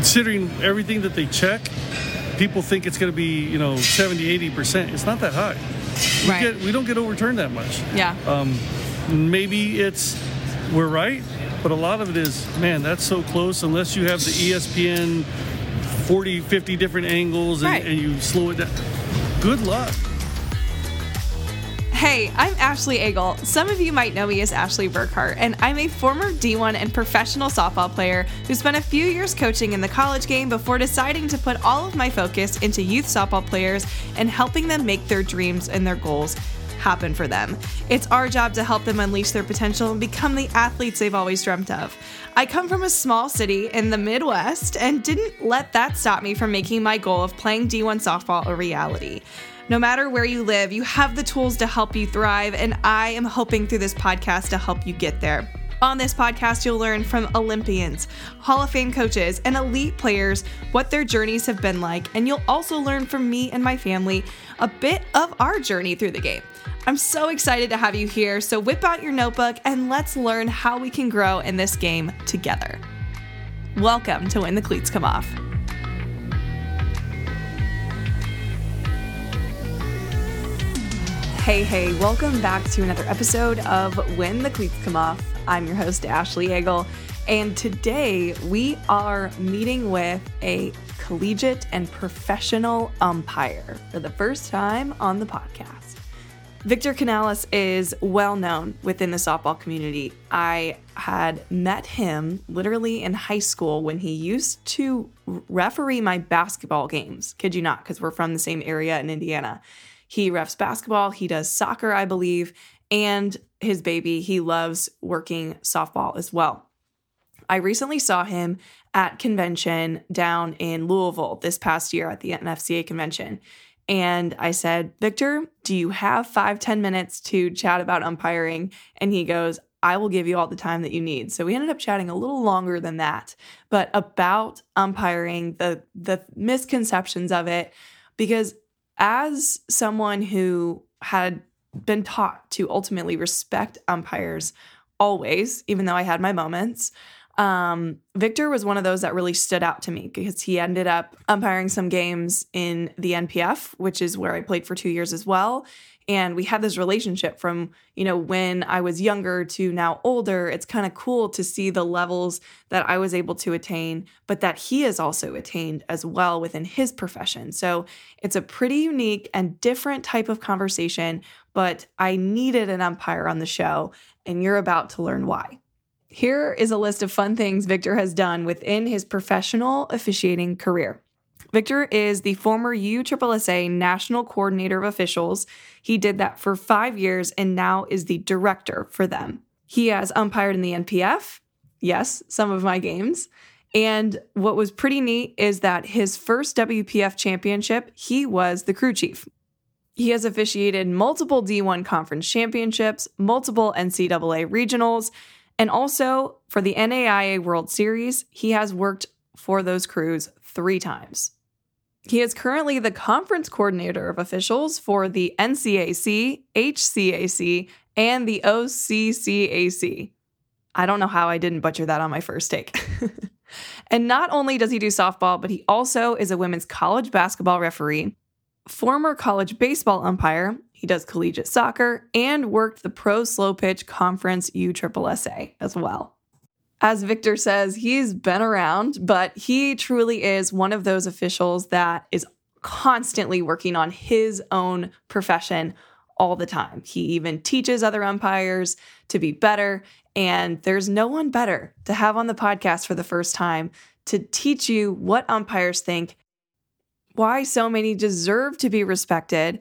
considering everything that they check, people think it's going to be, you know, 70, 80%. It's not that high. We, Right. get, we don't get overturned that much. Yeah. Um, maybe it's we're right, but a lot of it is, man, that's so close. Unless you have the ESPN 40, 50 different angles and, Right. and you slow it down. Good luck. Hey, I'm Ashley Eagle. Some of you might know me as Ashley Burkhardt, and I'm a former D1 and professional softball player who spent a few years coaching in the college game before deciding to put all of my focus into youth softball players and helping them make their dreams and their goals happen for them. It's our job to help them unleash their potential and become the athletes they've always dreamt of. I come from a small city in the Midwest and didn't let that stop me from making my goal of playing D1 softball a reality. No matter where you live, you have the tools to help you thrive, and I am hoping through this podcast to help you get there. On this podcast, you'll learn from Olympians, Hall of Fame coaches, and elite players what their journeys have been like, and you'll also learn from me and my family a bit of our journey through the game. I'm so excited to have you here, so whip out your notebook and let's learn how we can grow in this game together. Welcome to When the Cleats Come Off. Hey, hey, welcome back to another episode of When the Cleats Come Off. I'm your host, Ashley Eagle, and today we are meeting with a collegiate and professional umpire for the first time on the podcast. Victor Canales is well known within the softball community. I had met him literally in high school when he used to referee my basketball games. Kid you not, because we're from the same area in Indiana. He refs basketball, he does soccer, I believe, and his baby, he loves working softball as well. I recently saw him at convention down in Louisville this past year at the NFCA convention. And I said, Victor, do you have five ten minutes to chat about umpiring? And he goes, I will give you all the time that you need. So we ended up chatting a little longer than that, but about umpiring, the the misconceptions of it, because as someone who had been taught to ultimately respect umpires always, even though I had my moments, um, Victor was one of those that really stood out to me because he ended up umpiring some games in the NPF, which is where I played for two years as well. And we had this relationship from, you know, when I was younger to now older. It's kind of cool to see the levels that I was able to attain, but that he has also attained as well within his profession. So it's a pretty unique and different type of conversation, but I needed an umpire on the show, and you're about to learn why. Here is a list of fun things Victor has done within his professional officiating career. Victor is the former USSSA National Coordinator of Officials. He did that for five years and now is the director for them. He has umpired in the NPF, yes, some of my games. And what was pretty neat is that his first WPF championship, he was the crew chief. He has officiated multiple D1 conference championships, multiple NCAA regionals, and also for the NAIA World Series, he has worked for those crews three times. He is currently the conference coordinator of officials for the NCAC, HCAC, and the OCCAC. I don't know how I didn't butcher that on my first take. and not only does he do softball, but he also is a women's college basketball referee, former college baseball umpire. He does collegiate soccer and worked the Pro Slow Pitch Conference USSSA as well. As Victor says, he's been around, but he truly is one of those officials that is constantly working on his own profession all the time. He even teaches other umpires to be better, and there's no one better to have on the podcast for the first time to teach you what umpires think, why so many deserve to be respected,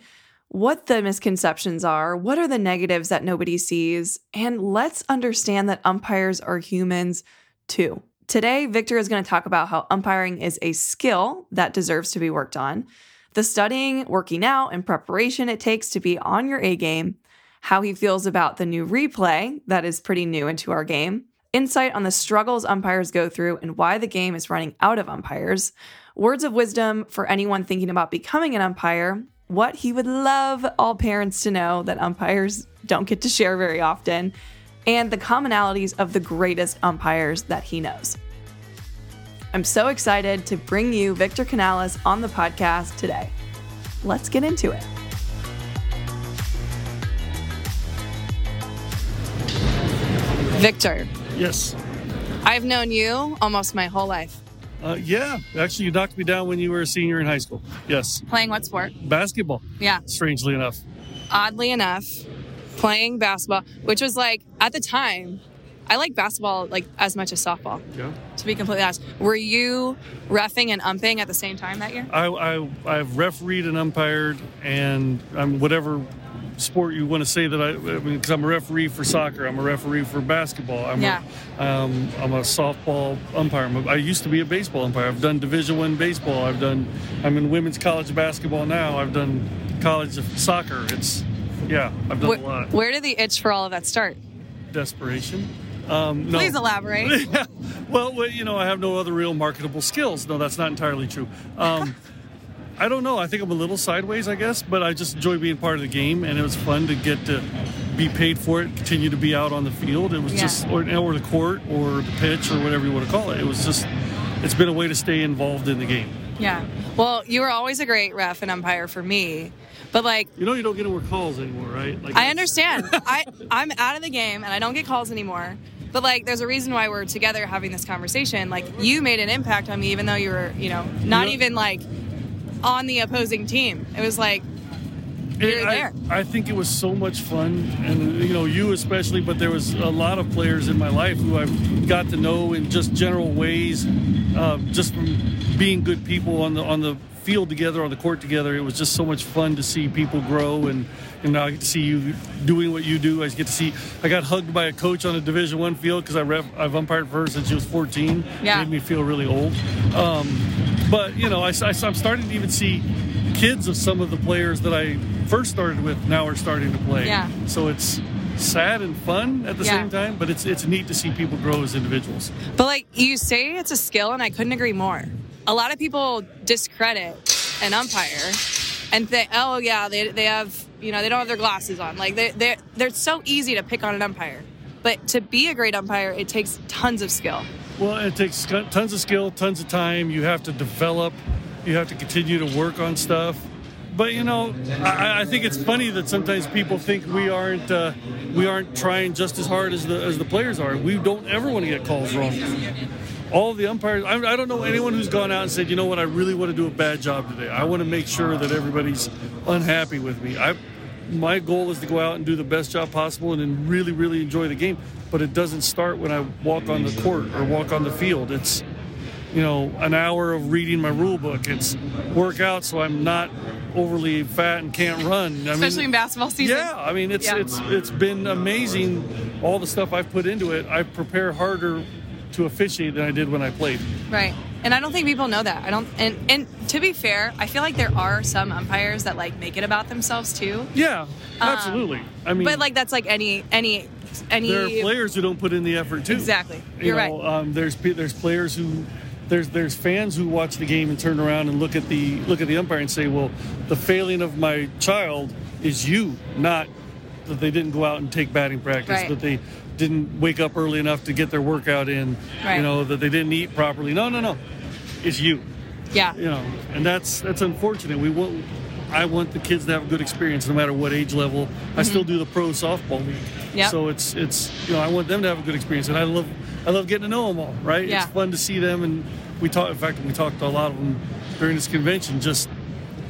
what the misconceptions are, what are the negatives that nobody sees, and let's understand that umpires are humans too. Today, Victor is going to talk about how umpiring is a skill that deserves to be worked on, the studying, working out, and preparation it takes to be on your A game, how he feels about the new replay that is pretty new into our game, insight on the struggles umpires go through and why the game is running out of umpires, words of wisdom for anyone thinking about becoming an umpire, what he would love all parents to know that umpires don't get to share very often, and the commonalities of the greatest umpires that he knows. I'm so excited to bring you Victor Canales on the podcast today. Let's get into it. Victor, Yes. I've known you almost my whole life. Uh, yeah. Actually, you knocked me down when you were a senior in high school. Yes. Playing what sport? Basketball. Yeah. Strangely enough. Oddly enough, playing basketball, which was like at the time, I like basketball like as much as softball. Yeah. To be completely honest, were you refing and umping at the same time that year? I, I I've refereed and umpired, and I'm whatever sport you want to say that I, I mean, because I'm a referee for soccer, I'm a referee for basketball, I'm Yeah. a, um, I'm a softball umpire. I'm a, I used to be a baseball umpire. I've done Division One baseball. I've done. I'm in women's college basketball now. I've done college soccer. It's yeah, I've done Where, a lot. where did the itch for all of that start? Desperation. Um, no. Please elaborate. Yeah. Well, you know, I have no other real marketable skills. No, that's not entirely true. Um, I don't know. I think I'm a little sideways, I guess, but I just enjoy being part of the game, and it was fun to get to be paid for it, continue to be out on the field. It was Yeah. just, or, or the court, or the pitch, or whatever you want to call it. It was just, it's been a way to stay involved in the game. yeah. Well, you were always a great ref and umpire for me, but like You know, you don't get any more calls anymore, right? Like I understand. I I'm out of the game and I don't get calls anymore. But like, there's a reason why we're together having this conversation. Like, you made an impact on me, even though you were, you know, not Yeah. even like on the opposing team. It was like, You're I, there. I think it was so much fun, and you know you especially. But there was a lot of players in my life who I've got to know in just general ways, uh, just from being good people on the on the field together, on the court together. It was just so much fun to see people grow, and and now I get to see you doing what you do. I get to see. I got hugged by a coach on a Division One field because I ref, I've umpired for her since she was 14. Yeah. made me feel really old. Um, but you know, I, I, I'm starting to even see kids of some of the players that I first started with now are starting to play. Yeah. So it's sad and fun at the Yeah. same time, but it's it's neat to see people grow as individuals. but like you say, it's a skill, and I couldn't agree more. A lot of people discredit an umpire and think, oh yeah, they, they have, you know, they don't have their glasses on. Like they they they're so easy to pick on an umpire. But to be a great umpire, it takes tons of skill. Well, it takes tons of skill, tons of time. You have to develop. You have to continue to work on stuff. But you know, I, I think it's funny that sometimes people think we aren't uh, we aren't trying just as hard as the as the players are. We don't ever want to get calls wrong. All the umpires, I, I don't know anyone who's gone out and said, you know what, I really want to do a bad job today. I want to make sure that everybody's unhappy with me. I, my goal is to go out and do the best job possible and then really, really enjoy the game. But it doesn't start when I walk on the court or walk on the field. It's you know, an hour of reading my rule book. It's work out so I'm not overly fat and can't run. I Especially mean, in basketball season. yeah, I mean it's Yeah. it's it's been amazing all the stuff I've put into it. I prepare harder to officiate than I did when I played. Right. And I don't think people know that. I don't and and to be fair, I feel like there are some umpires that like make it about themselves too. Yeah, absolutely. I mean, Um, But like that's like any any any there are players who don't put in the effort too. Exactly. You You're know, right. Um, there's there's players who there's there's fans who watch the game and turn around and look at the look at the umpire and say, well, the failing of my child is you, not that they didn't go out and take batting practice, Right. that they didn't wake up early enough to get their workout in, Right. you know, that they didn't eat properly. No, no, no, it's you Yeah. you know, and that's that's unfortunate. We want, I want the kids to have a good experience, no matter what age level. I still do the pro softball league, Mm-hmm. Yep. so it's it's you know I want them to have a good experience, and I love I love getting to know them all. Right? Yeah. It's fun to see them, and we talked In fact, we talked to a lot of them during this convention. Just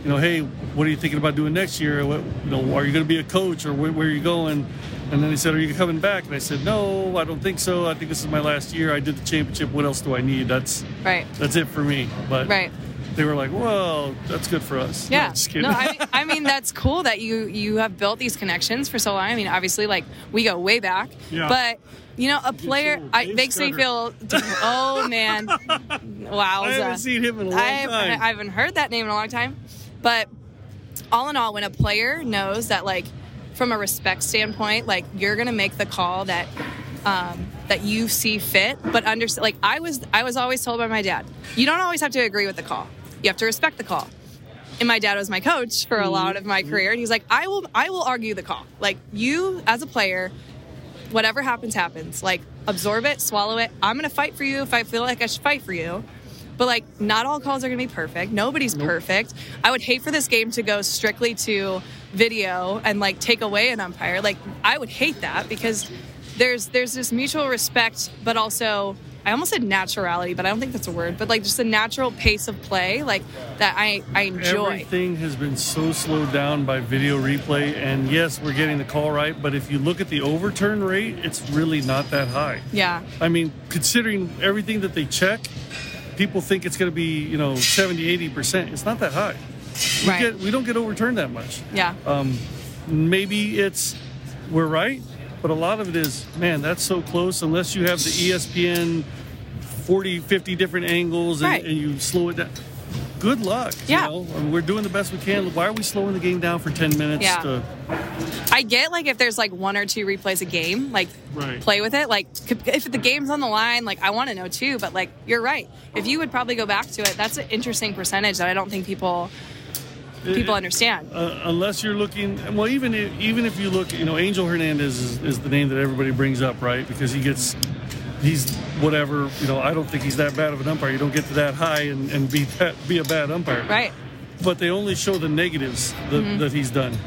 you know, hey, what are you thinking about doing next year? What, you know, are you going to be a coach, or where, where are you going? And then he said, "Are you coming back?" And I said, "No, I don't think so. I think this is my last year. I did the championship. What else do I need? That's Right. that's it for me." But Right. they were like, "Well, that's good for us." No, Yeah. kidding. No, I mean, I mean that's cool that you you have built these connections for so long. I mean, obviously, like we go way back, Yeah. but you know, a player. I, Big Scudder. Sayfield. Oh man, wow. I haven't seen him in a long I time. I haven't heard that name in a long time. But all in all, when a player knows that, like, from a respect standpoint, like you're gonna make the call that um, that you see fit, but understand. Like I was, I was always told by my dad, you don't always have to agree with the call. You have to respect the call. And my dad was my coach for a lot of my career, and he's like, I will, I will argue the call. Like you, as a player, whatever happens, happens. Like absorb it, swallow it. I'm gonna fight for you if I feel like I should fight for you. But like, not all calls are going to be perfect. Nobody's perfect. I would hate for this game to go strictly to video and like take away an umpire. Like, I would hate that because there's there's this mutual respect, but also I almost said naturality, but I don't think that's a word. But like just the natural pace of play, like that I I enjoy. Everything has been so slowed down by video replay, and yes, we're getting the call right. But if you look at the overturn rate, it's really not that high. Yeah. I mean, considering everything that they check, people think it's going to be you know 70, 80 percent. It's not that high. We Right. get we don't get overturned that much. Yeah. Um, maybe it's we're right, but a lot of it is man, that's so close. Unless you have the ESPN 40, 50 different angles and, Right. and you slow it down. Good luck. Yeah. You know? I mean, we're doing the best we can. Why are we slowing the game down for 10 minutes? Yeah. To, I get like if there's like one or two replays a game, like Right. play with it. Like if the game's on the line, like I want to know too. But like you're right. If you would probably go back to it, that's an interesting percentage that I don't think people people understand. uh, unless you're looking, well, even if, even if you look, you know, Angel Hernandez is, is the name that everybody brings up, right? Because he gets, he's whatever, you know, I don't think he's that bad of an umpire. You don't get to that high and, and be that, be a bad umpire. Right. but they only show the negatives that, that he's done.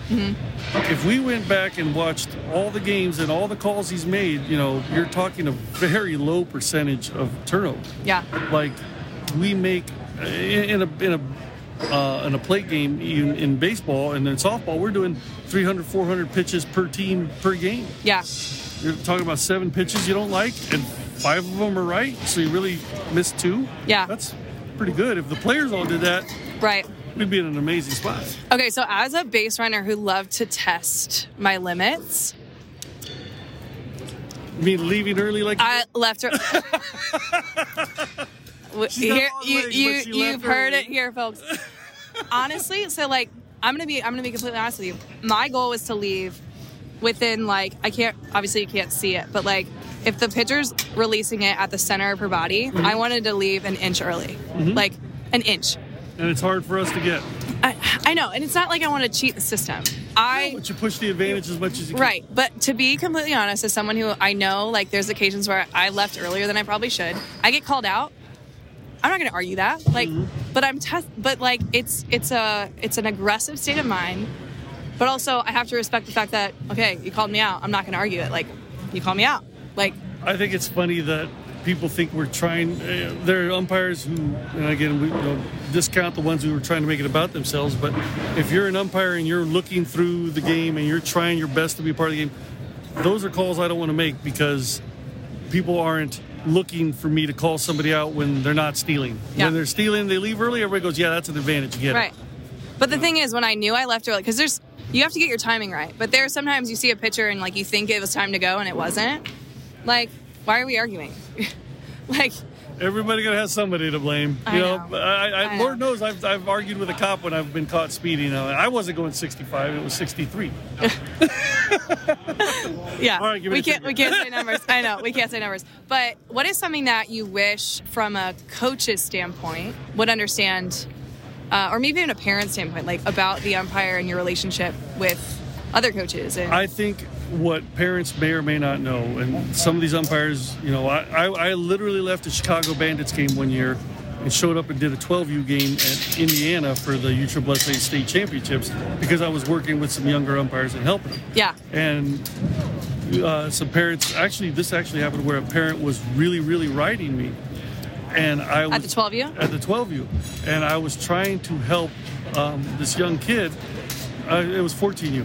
If we went back and watched all the games and all the calls he's made, you know, you're talking a very low percentage of turnover. Yeah. Like we make in in a in a uh, in a plate game in, in baseball and in softball, we're doing 300, 400 pitches per team per game. Yeah. You're talking about seven pitches you don't like, and five of them are right. So you really missed two. Yeah. that's pretty good. If the players all did that, Right. we'd be in an amazing spot. Okay, so as a base runner who loved to test my limits, You mean leaving early like I left her. W- She's got Here, you, legs, you, you've heard early. it here, folks. Honestly, so like, I'm gonna be, I'm gonna be completely honest with you. My goal was to leave within like, I can't, obviously you can't see it, but like, if the pitcher's releasing it at the center of her body, Mm-hmm. I wanted to leave an inch early, like an inch. and it's hard for us to get. I, I know, and it's not like I want to cheat the system. I But you push the advantage as much as you can. Right, but to be completely honest, as someone who I know, like, there's occasions where I left earlier than I probably should. I get called out. I'm not going to argue that. Like, but I'm test. But like, it's it's a it's an aggressive state of mind. But also, I have to respect the fact that okay, you called me out. I'm not going to argue it. Like, you called me out. Like, I think it's funny that people think we're trying. Uh, there are umpires who, and again, we you know, discount the ones who are trying to make it about themselves. But if you're an umpire and you're looking through the game and you're trying your best to be part of the game, those are calls I don't want to make because people aren't looking for me to call somebody out when they're not stealing. Yeah. When they're stealing, they leave early. Everybody goes, "Yeah, that's an advantage. You get right. it." But the thing is, when I knew I left early, because there's you have to get your timing right. But there are sometimes you see a pitcher and like you think it was time to go and it wasn't. Like, why are we arguing? like, Everybody gonna have somebody to blame. I you know, know. I, I, I Lord know. knows I've, I've argued with a cop when I've been caught speeding. Uh, I wasn't going 65; it was 63. Yeah. All right, give we can't we can't say numbers. I know, we can't say numbers. But what is something that you wish from a coach's standpoint would understand uh, or maybe even a parent standpoint, like about the umpire and your relationship with other coaches and I think what parents may or may not know, and some of these umpires, you know, I, I, I literally left a Chicago Bandits game one year and showed up and did a 12U game at Indiana for the USSSA state championships because I was working with some younger umpires and helping them. yeah. and uh, some parents actually this actually happened where a parent was really really riding me and i was At the 12U? at the 12u and i was trying to help um, this young kid. Uh, it was 14u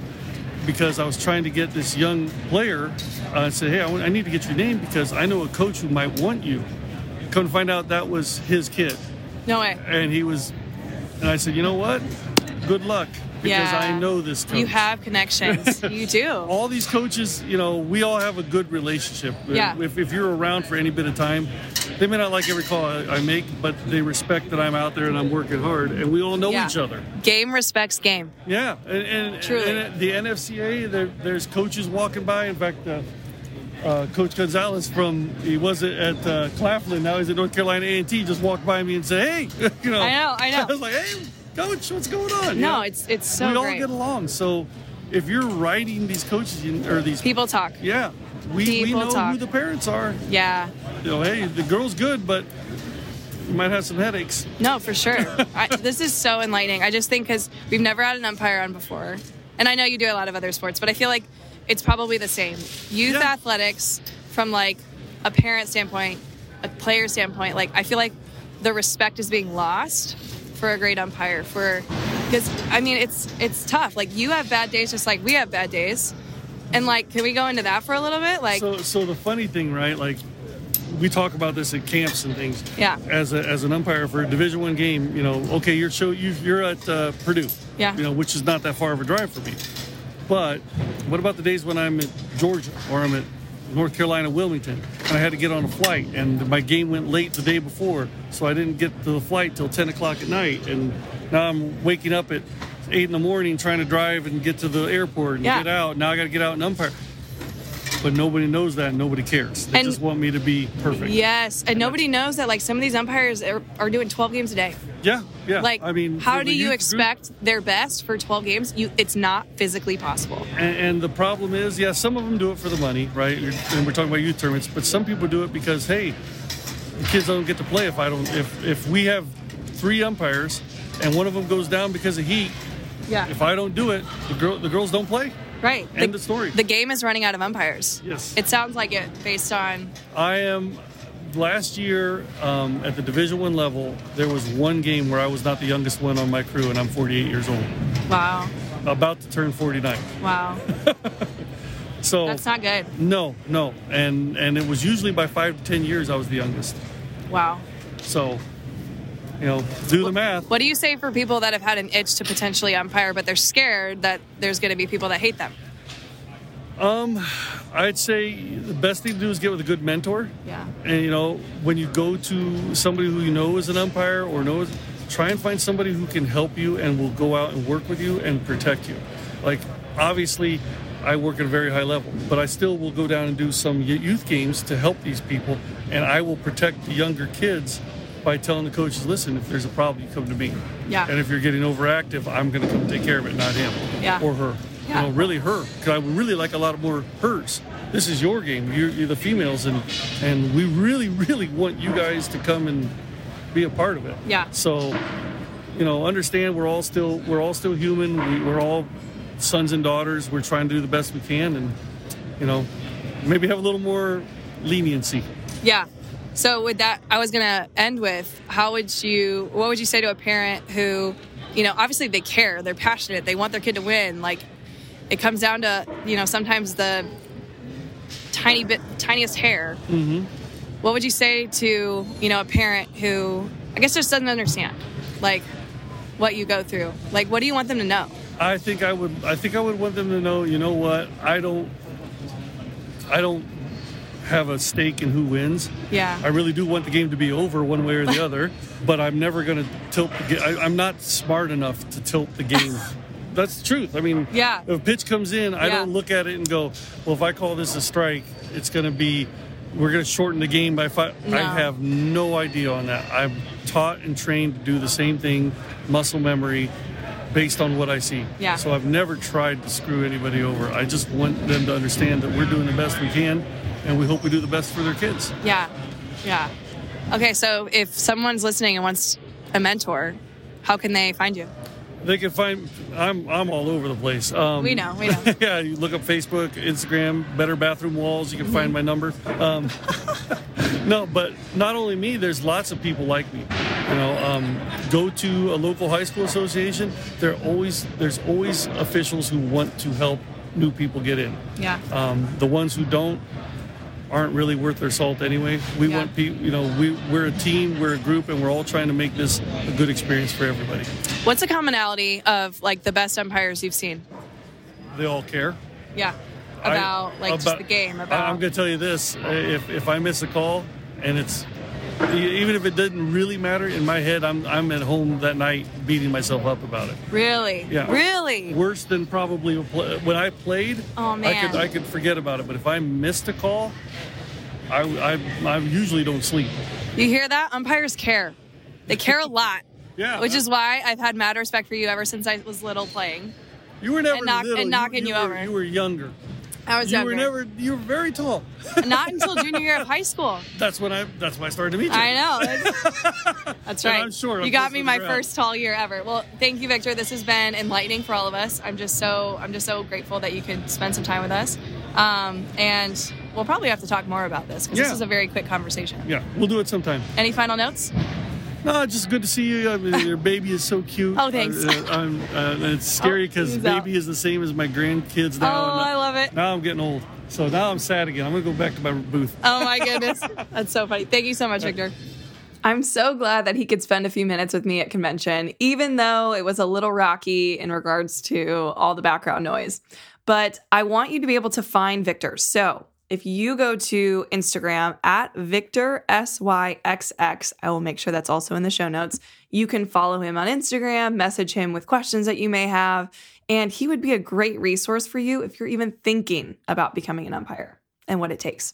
because i was trying to get this young player uh, said, hey I, I need to get your name because i know a coach who might want you. Come to find out that was his kid. No way. and he was and i said you know what? Good luck because yeah. i know this coach You have connections. you do. all these coaches, you know, we all have a good relationship. Yeah. If, if you're around for any bit of time, they may not like every call I, I make, but they respect that I'm out there and I'm working hard, and we all know Yeah. each other. Game respects game. Yeah, and, and, Truly. and the NFCA, there, there's coaches walking by. In fact, uh, uh, Coach Gonzalez from he was at uh, Claflin, now he's at North Carolina A&T. Just walked by me and said, "Hey, you know." I know, I know. I was like, "Hey, Coach, what's going on?" You No, know? it's it's so we all great. get along. So if you're writing these coaches or these People talk. yeah, we, we know talk. who the parents are. Yeah. You know, hey, the girl's good, but you might have some headaches. No, for sure. I, this is so enlightening. I just think because we've never had an umpire on before, and I know you do a lot of other sports, but I feel like it's probably the same. Youth Yeah. athletics, from like a parent standpoint, a player standpoint, like I feel like the respect is being lost for a great umpire. For because I mean it's it's tough. Like you have bad days, just like we have bad days, and like can we go into that for a little bit? Like So, so the funny thing, right? Like, we talk about this at camps and things. Yeah. As a, as an umpire for a Division One game, you know, okay, you're show you, you're at uh, Purdue. Yeah. You know, which is not that far of a drive for me. But what about the days when I'm at Georgia or I'm at North Carolina, Wilmington, and I had to get on a flight, and my game went late the day before, so I didn't get to the flight till 10 o'clock at night, and now I'm waking up at eight in the morning trying to drive and get to the airport and Yeah. get out. Now I got to get out and umpire. But nobody knows that. and Nobody cares. They And- just want me to be perfect. yes, and nobody knows that like some of these umpires are, are doing 12 games a day. Yeah. Yeah. Like, I mean, how do you expect their best for 12 games? You, it's not physically possible. And, and the problem is, yeah, some of them do it for the money, right? And we're talking about youth tournaments, but some people do it because, hey, the kids don't get to play if I don't. If if we have three umpires and one of them goes down because of heat, Yeah. if I don't do it, the girl the girls don't play. right. End the, of story. The game is running out of umpires. Yes. It sounds like it based on. I am. Last year, um, at the Division One level, there was one game where I was not the youngest one on my crew, and I'm 48 years old, Wow. about to turn 49. Wow. So That's not good. no, no, and and it was usually by five to 10 years I was the youngest. Wow. So, you know, do the math. What do you say for people that have had an itch to potentially umpire, but they're scared that there's going to be people that hate them? Um, I'd say the best thing to do is get with a good mentor. Yeah. And you know, when you go to somebody who you know is an umpire or knows, try and find somebody who can help you and will go out and work with you and protect you. Like, obviously, I work at a very high level, but I still will go down and do some youth games to help these people, and I will protect the younger kids by telling the coaches, listen, if there's a problem, you come to me. Yeah. And if you're getting overactive, I'm going to come take care of it, not him. Yeah. Or her. You know, really her, because I would really like a lot more hers. This is your game. You're, you're the females, and and we really, really want you guys to come and be a part of it. Yeah. So, you know, understand we're all still we're all still human. We, we're all sons and daughters. We're trying to do the best we can, and you know, maybe have a little more leniency. Yeah. So with that, I was gonna end with how would you? What would you say to a parent who, you know, obviously they care, they're passionate, they want their kid to win. Like, it comes down to you know sometimes the tiny bit, tiniest hair. Mm-hmm. What would you say to you know a parent who I guess just doesn't understand, like, what you go through? Like, what do you want them to know? I think I would. I think I would want them to know. You know what? I don't. I don't have a stake in who wins. Yeah. I really do want the game to be over one way or the other, but I'm never going to tilt the game. I'm not smart enough to tilt the game. That's the truth. I mean, Yeah. if a pitch comes in, I Yeah. don't look at it and go, well, if I call this a strike, it's going to be, we're going to shorten the game by five. No. I have no idea on that. I'm taught and trained to do the same thing, muscle memory, based on what I see. Yeah. So I've never tried to screw anybody over. I just want them to understand that we're doing the best we can, and we hope we do the best for their kids. Yeah. Yeah. Okay, so if someone's listening and wants a mentor, how can they find you? They can find. I'm I'm all over the place. Um, We know, we know. yeah, you look up Facebook, Instagram, Better Bathroom Walls. You can find my number. Um, no, but not only me. There's lots of people like me. You know, um, go to a local high school association. There always there's always officials who want to help new people get in. Yeah. Um, the ones who don't aren't really worth their salt anyway. We Yeah. want people. You know, we we're a team, we're a group, and we're all trying to make this a good experience for everybody. What's the commonality of like the best umpires you've seen? They all care. Yeah. I- About like just about- the game. I- About I'm going to tell you this: if if I miss a call, and it's even if it doesn't really matter in my head, I'm I'm at home that night beating myself up about it. really, Yeah. really. Worse than probably when I played. Oh, I man. could I could forget about it, but if I missed a call, I I, I usually don't sleep. You hear that? Umpires care. They care a lot. Yeah. Which is why I've had mad respect for you ever since I was little playing. You were never and knock- little. and knocking you were, over. You were younger. I was you younger. were never. You were very tall. Not until junior year of high school. That's when I. That's when I started to meet you. I know. That's, that's And right. I'm. I'm You got me my the ground. first tall year ever. Well, thank you, Victor. This has been enlightening for all of us. I'm just so I'm just so grateful that you could spend some time with us. Um, and we'll probably have to talk more about this because this Yeah. is a very quick conversation. Yeah, we'll do it sometime. Any final notes? No, just good to see you. I mean, your baby is so cute. Oh, thanks. Uh, uh, I'm, uh, it's scary Oh, because he's out. baby is the same as my grandkids now. Oh, I love it. Now I'm getting old. So now I'm sad again. I'm going to go back to my booth. Oh my goodness. That's so funny. Thank you so much, Victor. I'm so glad that he could spend a few minutes with me at convention, even though it was a little rocky in regards to all the background noise. But I want you to be able to find Victor. So if you go to Instagram at Victor SYXX, I will make sure that's also in the show notes. You can follow him on Instagram, message him with questions that you may have, and he would be a great resource for you if you're even thinking about becoming an umpire and what it takes.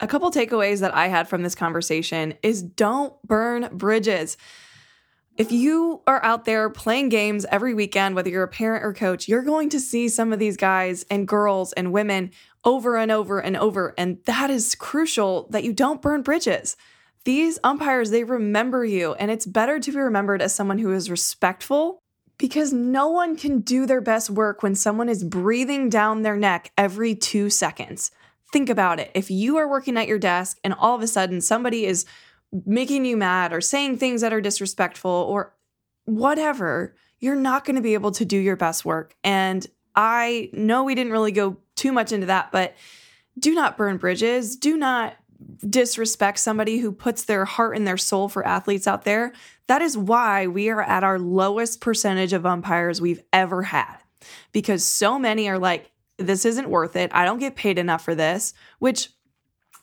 A couple takeaways that I had from this conversation is don't burn bridges. If you are out there playing games every weekend, whether you're a parent or coach, you're going to see some of these guys and girls and women over and over and over. And that is crucial that you don't burn bridges. These umpires, they remember you, and it's better to be remembered as someone who is respectful because no one can do their best work when someone is breathing down their neck every two seconds. Think about it. If you are working at your desk and all of a sudden somebody is making you mad or saying things that are disrespectful or whatever, you're not going to be able to do your best work. And I know we didn't really go too much into that, but do not burn bridges. Do not disrespect somebody who puts their heart and their soul for athletes out there. That is why we are at our lowest percentage of umpires we've ever had because so many are like, this isn't worth it. I don't get paid enough for this, which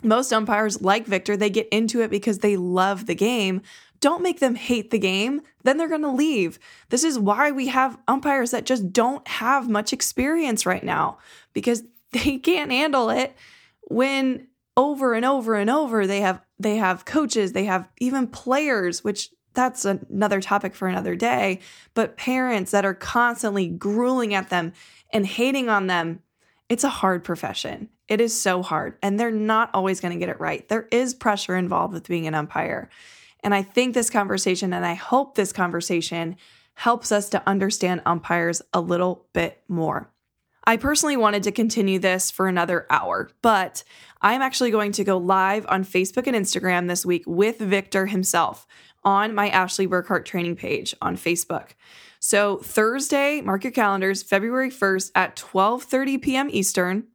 most umpires, like Victor, they get into it because they love the game. Don't make them hate the game, then they're going to leave. This is why we have umpires that just don't have much experience right now because they can't handle it when over and over and over they have they have coaches, they have even players, which that's another topic for another day, but parents that are constantly grueling at them and hating on them. It's a hard profession. It is so hard, and they're not always going to get it right. There is pressure involved with being an umpire. And I think this conversation, and I hope this conversation helps us to understand umpires a little bit more. I personally wanted to continue this for another hour, but I'm actually going to go live on Facebook and Instagram this week with Victor himself on my Ashley Burkhardt training page on Facebook. So Thursday, mark your calendars, February 1st at 12:30 p.m. Eastern,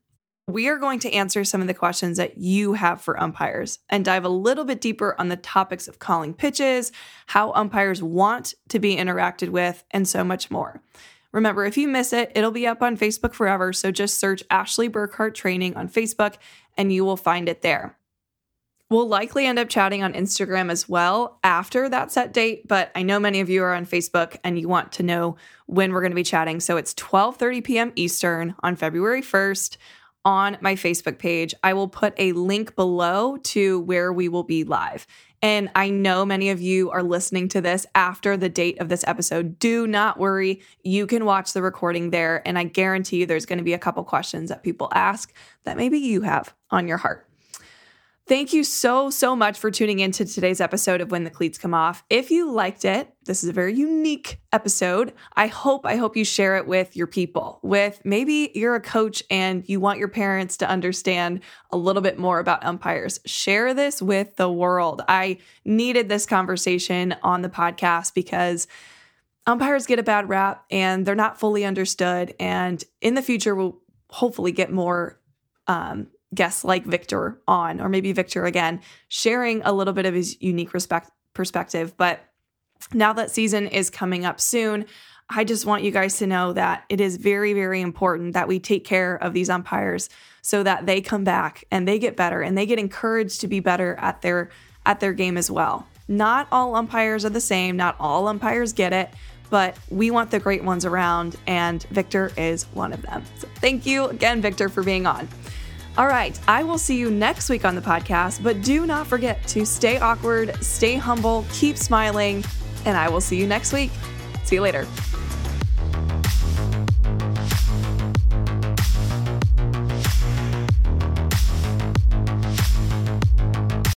we are going to answer some of the questions that you have for umpires and dive a little bit deeper on the topics of calling pitches, how umpires want to be interacted with, and so much more. Remember, if you miss it, it'll be up on Facebook forever. So just search Ashley Burkhardt Training on Facebook and you will find it there. We'll likely end up chatting on Instagram as well after that set date, but I know many of you are on Facebook and you want to know when we're going to be chatting. So it's 12:30 p.m. Eastern on February 1st on my Facebook page. I will put a link below to where we will be live. And I know many of you are listening to this after the date of this episode. Do not worry. You can watch the recording there. And I guarantee you there's going to be a couple questions that people ask that maybe you have on your heart. Thank you so, so much for tuning into today's episode of When the Cleats Come Off. If you liked it, this is a very unique episode. I hope, I hope you share it with your people, with maybe you're a coach and you want your parents to understand a little bit more about umpires. Share this with the world. I needed this conversation on the podcast because umpires get a bad rap and they're not fully understood. And in the future, we'll hopefully get more um, guests like Victor on, or maybe Victor again, sharing a little bit of his unique respect perspective. But now that season is coming up soon, I just want you guys to know that it is very, very important that we take care of these umpires so that they come back and they get better and they get encouraged to be better at their at their game as well. Not all umpires are the same, not all umpires get it, but we want the great ones around, and Victor is one of them. So thank you again, Victor, for being on. All right, I will see you next week on the podcast, but do not forget to stay awkward, stay humble, keep smiling, and I will see you next week. See you later.